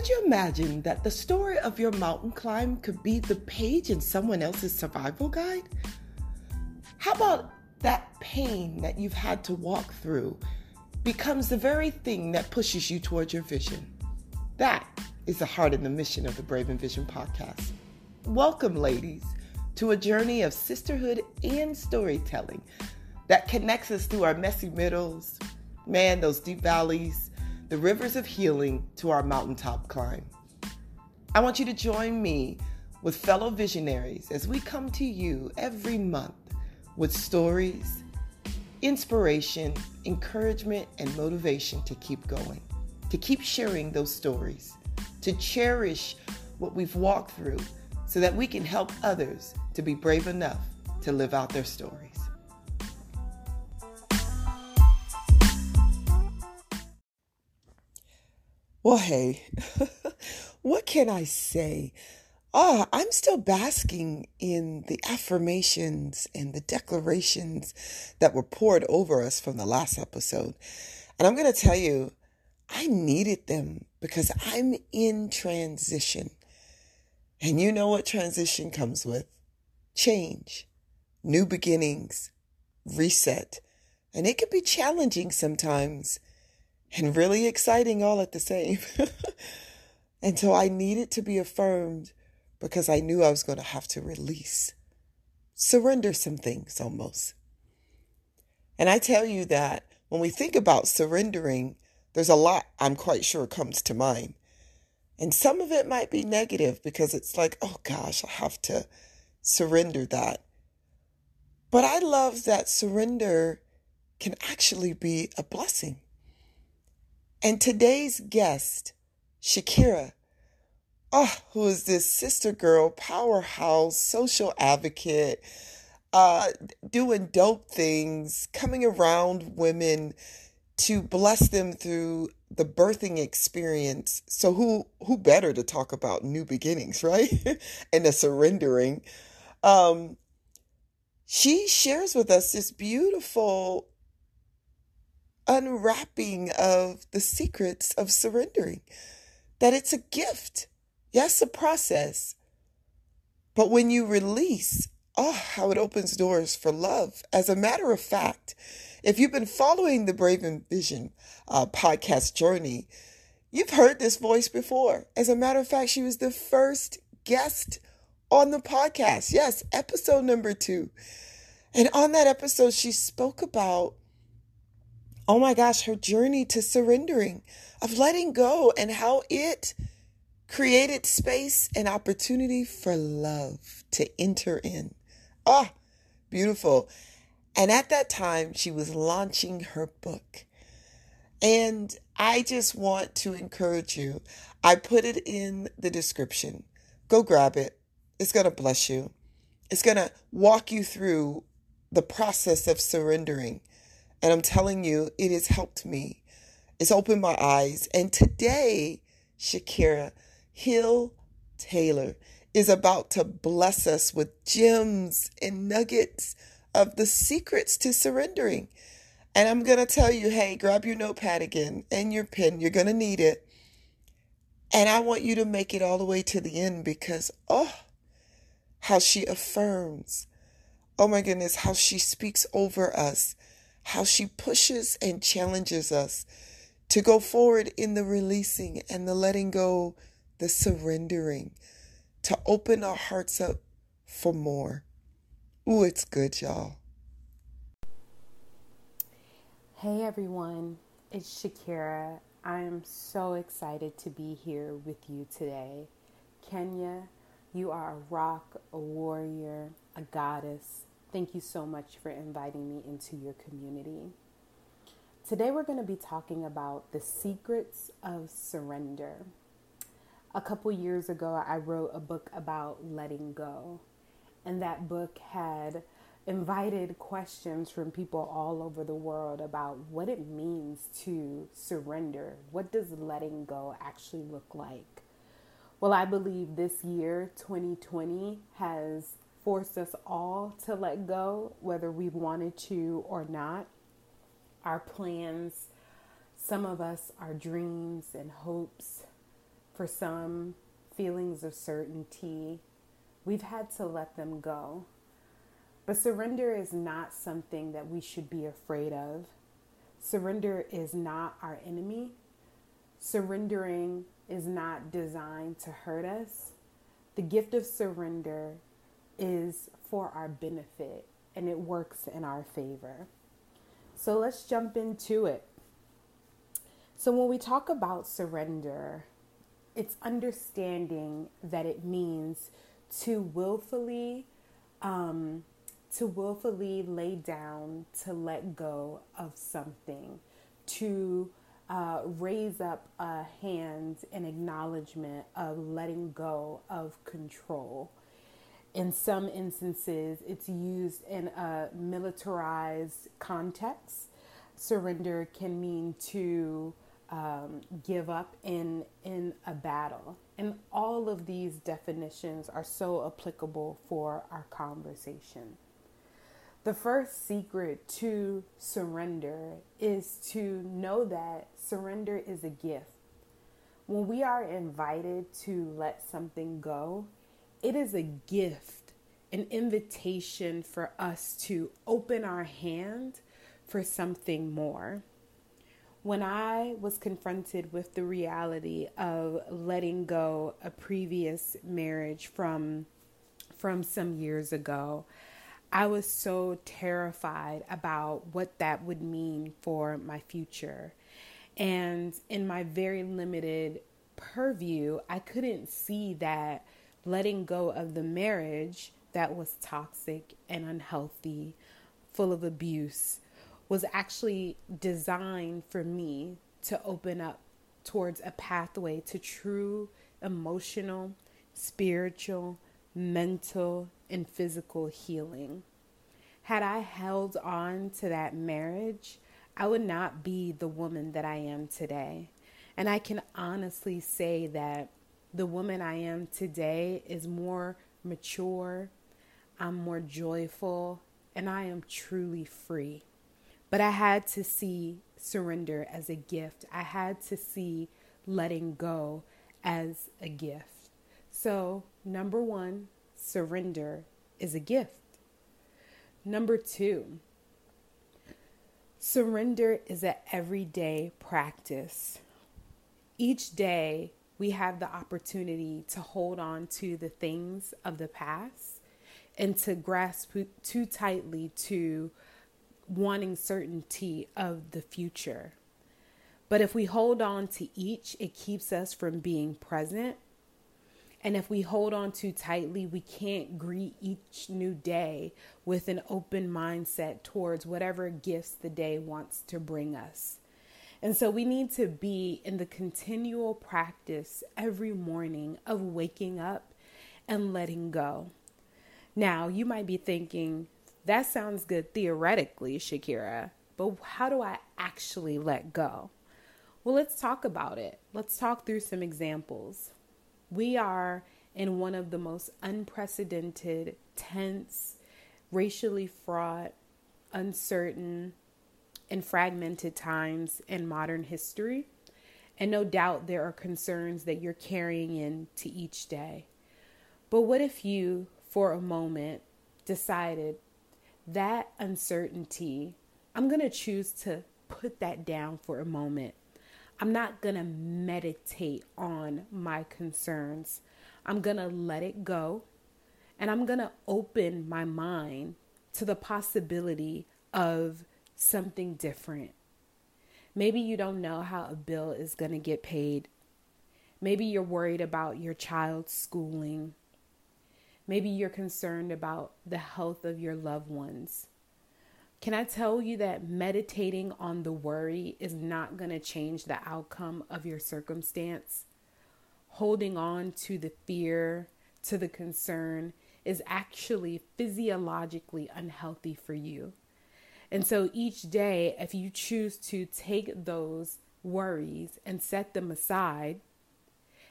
Could you imagine that the story of your mountain climb could be the page in someone else's survival guide? How about that pain that you've had to walk through becomes the very thing that pushes you towards your vision? That is the heart and the mission of the Brave and Vision podcast. Welcome, ladies, to a journey of sisterhood and storytelling that connects us through our messy middles, man, those deep valleys, the rivers of healing to our mountaintop climb. I want you to join me with fellow visionaries as we come to you every month with stories, inspiration, encouragement, and motivation to keep going, to keep sharing those stories, to cherish what we've walked through so that we can help others to be brave enough to live out their stories. Well, hey, what can I say? Ah, I'm still basking in the affirmations and the declarations that were poured over us from the last episode. And I'm going to tell you, I needed them because I'm in transition. And you know what transition comes with change, new beginnings, reset. And it can be challenging sometimes and really exciting all at the same. and so I needed to be affirmed because I knew I was going to have to release, surrender some things almost. And I tell you that when we think about surrendering, there's a lot I'm quite sure comes to mind. And some of it might be negative because it's like, oh gosh, I have to surrender that. But I love that surrender can actually be a blessing. And today's guest, Shakira, oh, who is this sister girl, powerhouse, social advocate, uh, doing dope things, coming around women to bless them through the birthing experience. So who who better to talk about new beginnings, right? and the surrendering. Um, she shares with us this beautiful unwrapping of the secrets of surrendering. That it's a gift. Yes, a process. But when you release, oh, how it opens doors for love. As a matter of fact, if you've been following the Brave Vision uh, podcast journey, you've heard this voice before. As a matter of fact, she was the first guest on the podcast. Yes, episode number two. And on that episode, she spoke about oh my gosh, her journey to surrendering, of letting go, and how it created space and opportunity for love to enter in. Ah, beautiful. And at that time, she was launching her book. And I just want to encourage you. I put it in the description. Go grab it. It's going to bless you. It's going to walk you through the process of surrendering and I'm telling you, it has helped me. It's opened my eyes. And today, Shakira Hill Taylor is about to bless us with gems and nuggets of the secrets to surrendering. And I'm going to tell you hey, grab your notepad again and your pen. You're going to need it. And I want you to make it all the way to the end because, oh, how she affirms. Oh my goodness, how she speaks over us how she pushes and challenges us to go forward in the releasing and the letting go, the surrendering, to open our hearts up for more. Ooh, it's good, y'all. Hey everyone, it's Shakira. I am so excited to be here with you today. Kenya, you are a rock, a warrior, a goddess, Thank you so much for inviting me into your community. Today, we're going to be talking about the secrets of surrender. A couple years ago, I wrote a book about letting go, and that book had invited questions from people all over the world about what it means to surrender. What does letting go actually look like? Well, I believe this year, 2020, has forced us all to let go, whether we wanted to or not. Our plans, some of us, our dreams and hopes, For some, feelings of certainty, we've had to let them go. But surrender is not something that we should be afraid of. Surrender is not our enemy. Surrendering is not designed to hurt us. The gift of surrender is for our benefit and it works in our favor. So let's jump into it. So, when we talk about surrender, it's understanding that it means to willfully um, to willfully lay down, to let go of something, to uh, raise up a hand in acknowledgement of letting go of control. In some instances, it's used in a militarized context. Surrender can mean to um, give up in in a battle, and all of these definitions are so applicable for our conversation. The first secret to surrender is to know that surrender is a gift. When we are invited to let something go, it is a gift, an invitation for us to open our hand for something more. When I was confronted with the reality of letting go a previous marriage from from some years ago, I was so terrified about what that would mean for my future. And in my very limited purview, I couldn't see that letting go of the marriage that was toxic and unhealthy, full of abuse, was actually designed for me to open up towards a pathway to true emotional, spiritual, mental, and physical healing. Had I held on to that marriage, I would not be the woman that I am today. And I can honestly say that the woman I am today is more mature, I'm more joyful, and I am truly free. But I had to see surrender as a gift. I had to see letting go as a gift. So, number one, surrender is a gift. Number two, surrender is an everyday practice. Each day, we have the opportunity to hold on to the things of the past and to grasp too tightly to wanting certainty of the future. But if we hold on to each, it keeps us from being present and if we hold on too tightly, we can't greet each new day with an open mindset towards whatever gifts the day wants to bring us. And so we need to be in the continual practice every morning of waking up and letting go. Now, you might be thinking, that sounds good theoretically, Shakira, but how do I actually let go? Well, let's talk about it. Let's talk through some examples. We are in one of the most unprecedented, tense, racially fraught, uncertain, and fragmented times in modern history. And no doubt there are concerns that you're carrying into each day. But what if you, for a moment, decided that uncertainty, I'm going to choose to put that down for a moment I'm not going to meditate on my concerns. I'm going to let it go and I'm going to open my mind to the possibility of something different. Maybe you don't know how a bill is going to get paid. Maybe you're worried about your child's schooling. Maybe you're concerned about the health of your loved ones. Can I tell you that meditating on the worry is not going to change the outcome of your circumstance? Holding on to the fear, to the concern, is actually physiologically unhealthy for you. And so each day, if you choose to take those worries and set them aside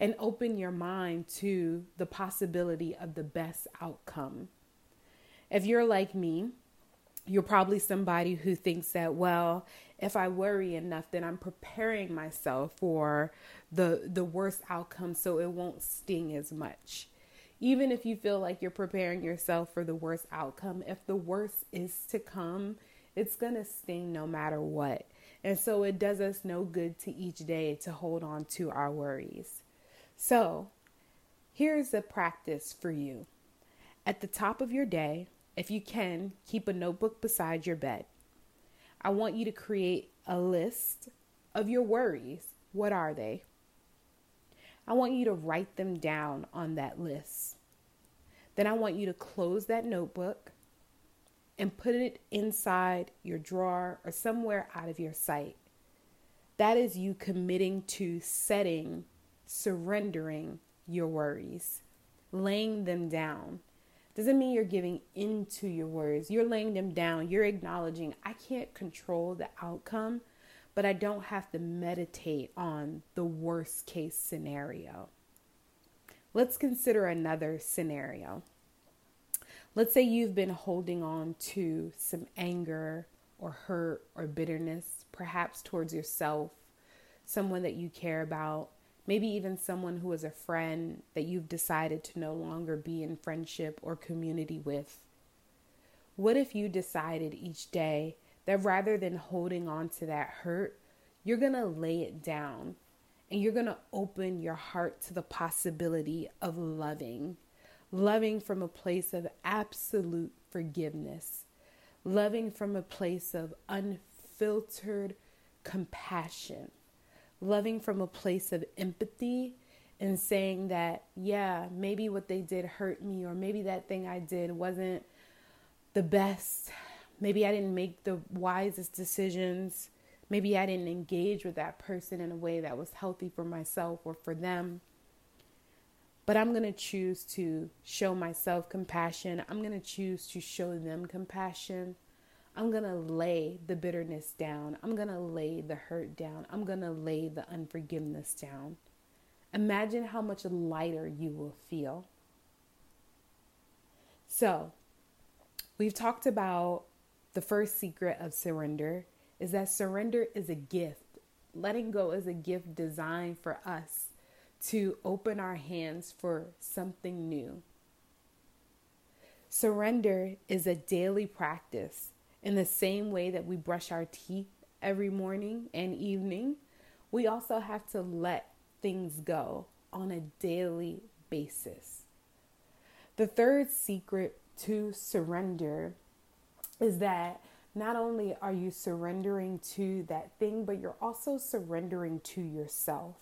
and open your mind to the possibility of the best outcome. If you're like me, You're probably somebody who thinks that, well, if I worry enough, then I'm preparing myself for the the worst outcome so it won't sting as much. Even if you feel like you're preparing yourself for the worst outcome, if the worst is to come, it's going to sting no matter what. And so it does us no good to each day to hold on to our worries. So, here's a practice for you. At the top of your day, if you can, keep a notebook beside your bed. I want you to create a list of your worries. What are they? I want you to write them down on that list. Then I want you to close that notebook and put it inside your drawer or somewhere out of your sight. That is you committing to setting, surrendering your worries, laying them down. Doesn't mean you're giving into your worries. You're laying them down. You're acknowledging, I can't control the outcome, but I don't have to meditate on the worst case scenario. Let's consider another scenario. Let's say you've been holding on to some anger or hurt or bitterness, perhaps towards yourself, someone that you care about, maybe even someone who is a friend that you've decided to no longer be in friendship or community with. What if you decided each day that rather than holding on to that hurt, you're going to lay it down and you're going to open your heart to the possibility of loving, loving from a place of absolute forgiveness, loving from a place of unfiltered compassion, loving from a place of empathy and saying that, yeah, maybe what they did hurt me, or maybe that thing I did wasn't the best. Maybe I didn't make the wisest decisions. Maybe I didn't engage with that person in a way that was healthy for myself or for them. But I'm going to choose to show myself compassion. I'm going to choose to show them compassion. I'm going to lay the bitterness down. I'm going to lay the hurt down. I'm going to lay the unforgiveness down. Imagine how much lighter you will feel. So, we've talked about the first secret of surrender is that surrender is a gift. Letting go is a gift designed for us to open our hands for something new. Surrender is a daily practice. In the same way that we brush our teeth every morning and evening, we also have to let things go on a daily basis. The third secret to surrender is that not only are you surrendering to that thing, but you're also surrendering to yourself.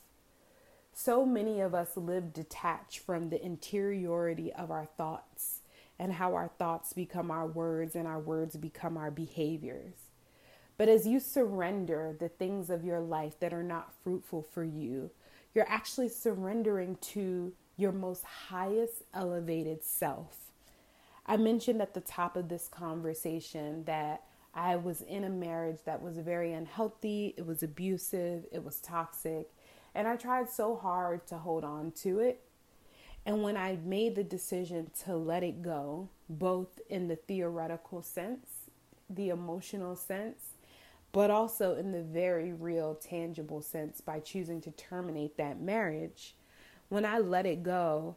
So many of us live detached from the interiority of our thoughts and how our thoughts become our words and our words become our behaviors. But as you surrender the things of your life that are not fruitful for you, you're actually surrendering to your most highest elevated self. I mentioned at the top of this conversation that I was in a marriage that was very unhealthy, it was abusive, it was toxic, and I tried so hard to hold on to it. And when I made the decision to let it go, both in the theoretical sense, the emotional sense, but also in the very real, tangible sense by choosing to terminate that marriage, when I let it go,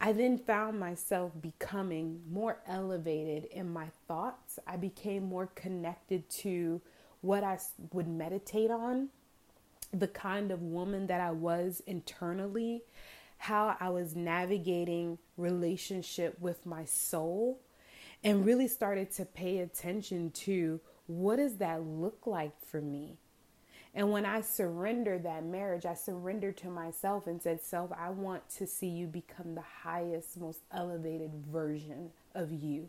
I then found myself becoming more elevated in my thoughts. I became more connected to what I would meditate on, the kind of woman that I was internally, how I was navigating relationship with my soul, and really started to pay attention to what does that look like for me? And when I surrendered that marriage, I surrendered to myself and said, Self, I want to see you become the highest, most elevated version of you.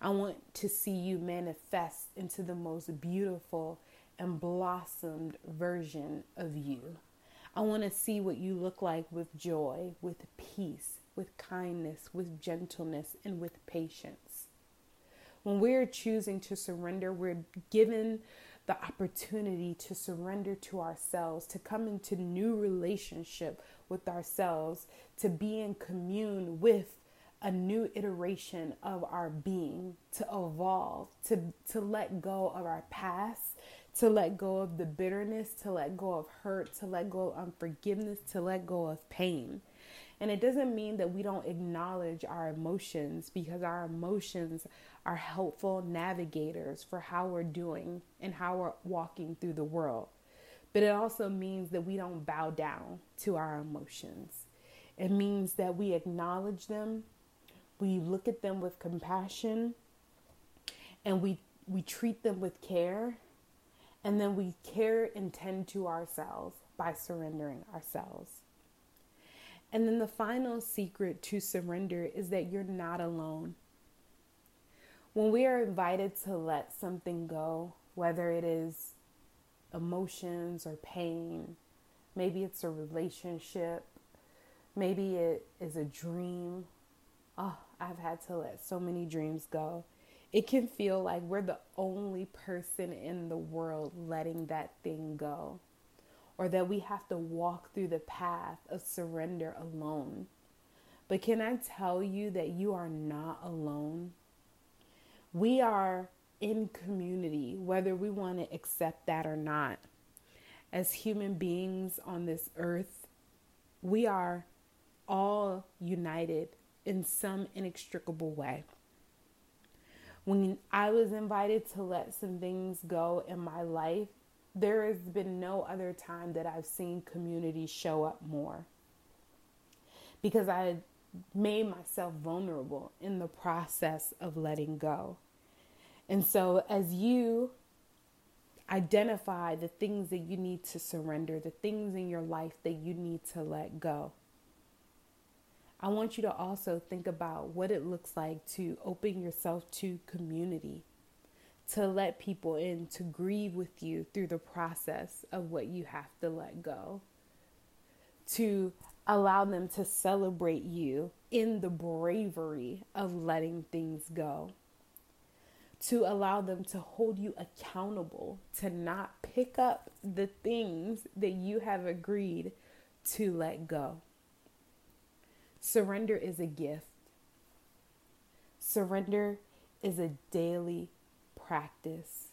I want to see you manifest into the most beautiful and blossomed version of you. I want to see what you look like with joy, with peace, with kindness, with gentleness, and with patience. When we're choosing to surrender, we're given the opportunity to surrender to ourselves, to come into new relationship with ourselves, to be in commune with a new iteration of our being to evolve, to, to let go of our past, to let go of the bitterness, to let go of hurt, to let go of unforgiveness, to let go of pain. And it doesn't mean that we don't acknowledge our emotions because our emotions are helpful navigators for how we're doing and how we're walking through the world. But it also means that we don't bow down to our emotions. It means that we acknowledge them, we look at them with compassion, and we, we treat them with care, and then we care and tend to ourselves by surrendering ourselves. And then the final secret to surrender is that you're not alone. When we are invited to let something go, whether it is emotions or pain, maybe it's a relationship, maybe it is a dream. Oh, I've had to let so many dreams go. It can feel like we're the only person in the world letting that thing go, or that we have to walk through the path of surrender alone. But can I tell you that you are not alone? We are in community, whether we want to accept that or not. As human beings on this earth, we are all united in some inextricable way. When I was invited to let some things go in my life, there has been no other time that I've seen community show up more. Because I made myself vulnerable in the process of letting go. And so, as you identify the things that you need to surrender, the things in your life that you need to let go, I want you to also think about what it looks like to open yourself to community, to let people in, to grieve with you through the process of what you have to let go, to allow them to celebrate you in the bravery of letting things go, to allow them to hold you accountable to not pick up the things that you have agreed to let go. Surrender is a gift. Surrender is a daily practice.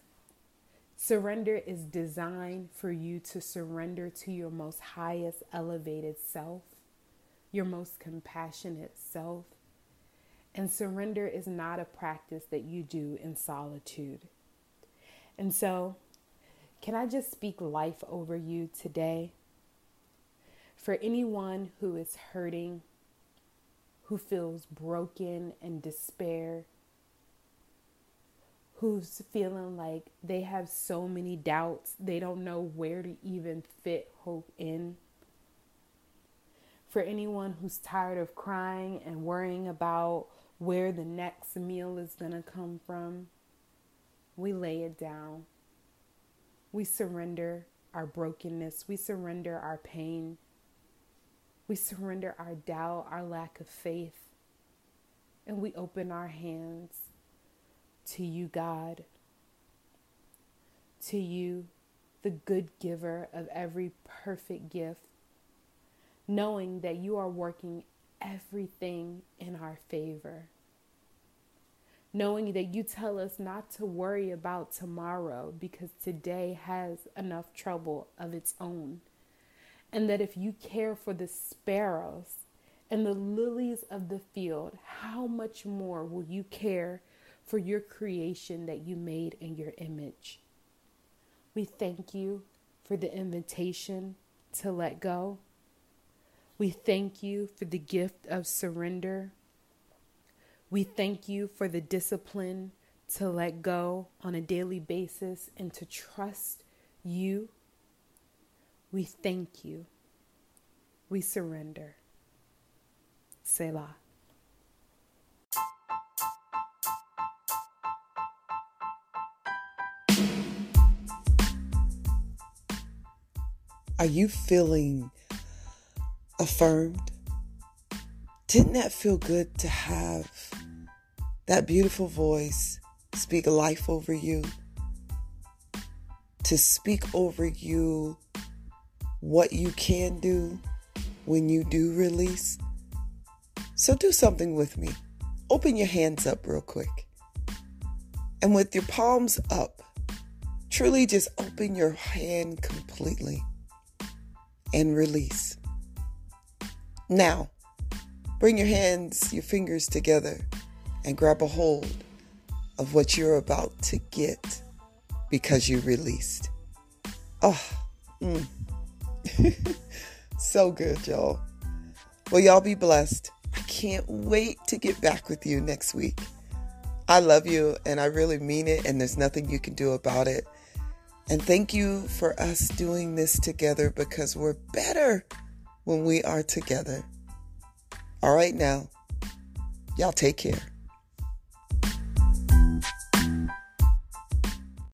Surrender is designed for you to surrender to your most highest elevated self, your most compassionate self. And surrender is not a practice that you do in solitude. And so, can I just speak life over you today? For anyone who is hurting, who feels broken and despair, who's feeling like they have so many doubts, they don't know where to even fit hope in. For anyone who's tired of crying and worrying about where the next meal is going to come from, we lay it down. We surrender our brokenness, we surrender our pain we surrender our doubt, our lack of faith, and we open our hands to you, God, to you, the good giver of every perfect gift, knowing that you are working everything in our favor. Knowing that you tell us not to worry about tomorrow because today has enough trouble of its own and that if you care for the sparrows and the lilies of the field, how much more will you care for your creation that you made in your image? We thank you for the invitation to let go. We thank you for the gift of surrender. We thank you for the discipline to let go on a daily basis and to trust you we thank you. We surrender. Selah. Are you feeling affirmed? Didn't that feel good to have that beautiful voice speak life over you? To speak over you what you can do when you do release. So do something with me. Open your hands up real quick. And with your palms up, truly just open your hand completely and release. Now, bring your hands, your fingers together, and grab a hold of what you're about to get because you released. Oh, mm. so good, y'all. Well, y'all be blessed. I can't wait to get back with you next week. I love you and I really mean it, and there's nothing you can do about it. And thank you for us doing this together because we're better when we are together. All right, now, y'all take care.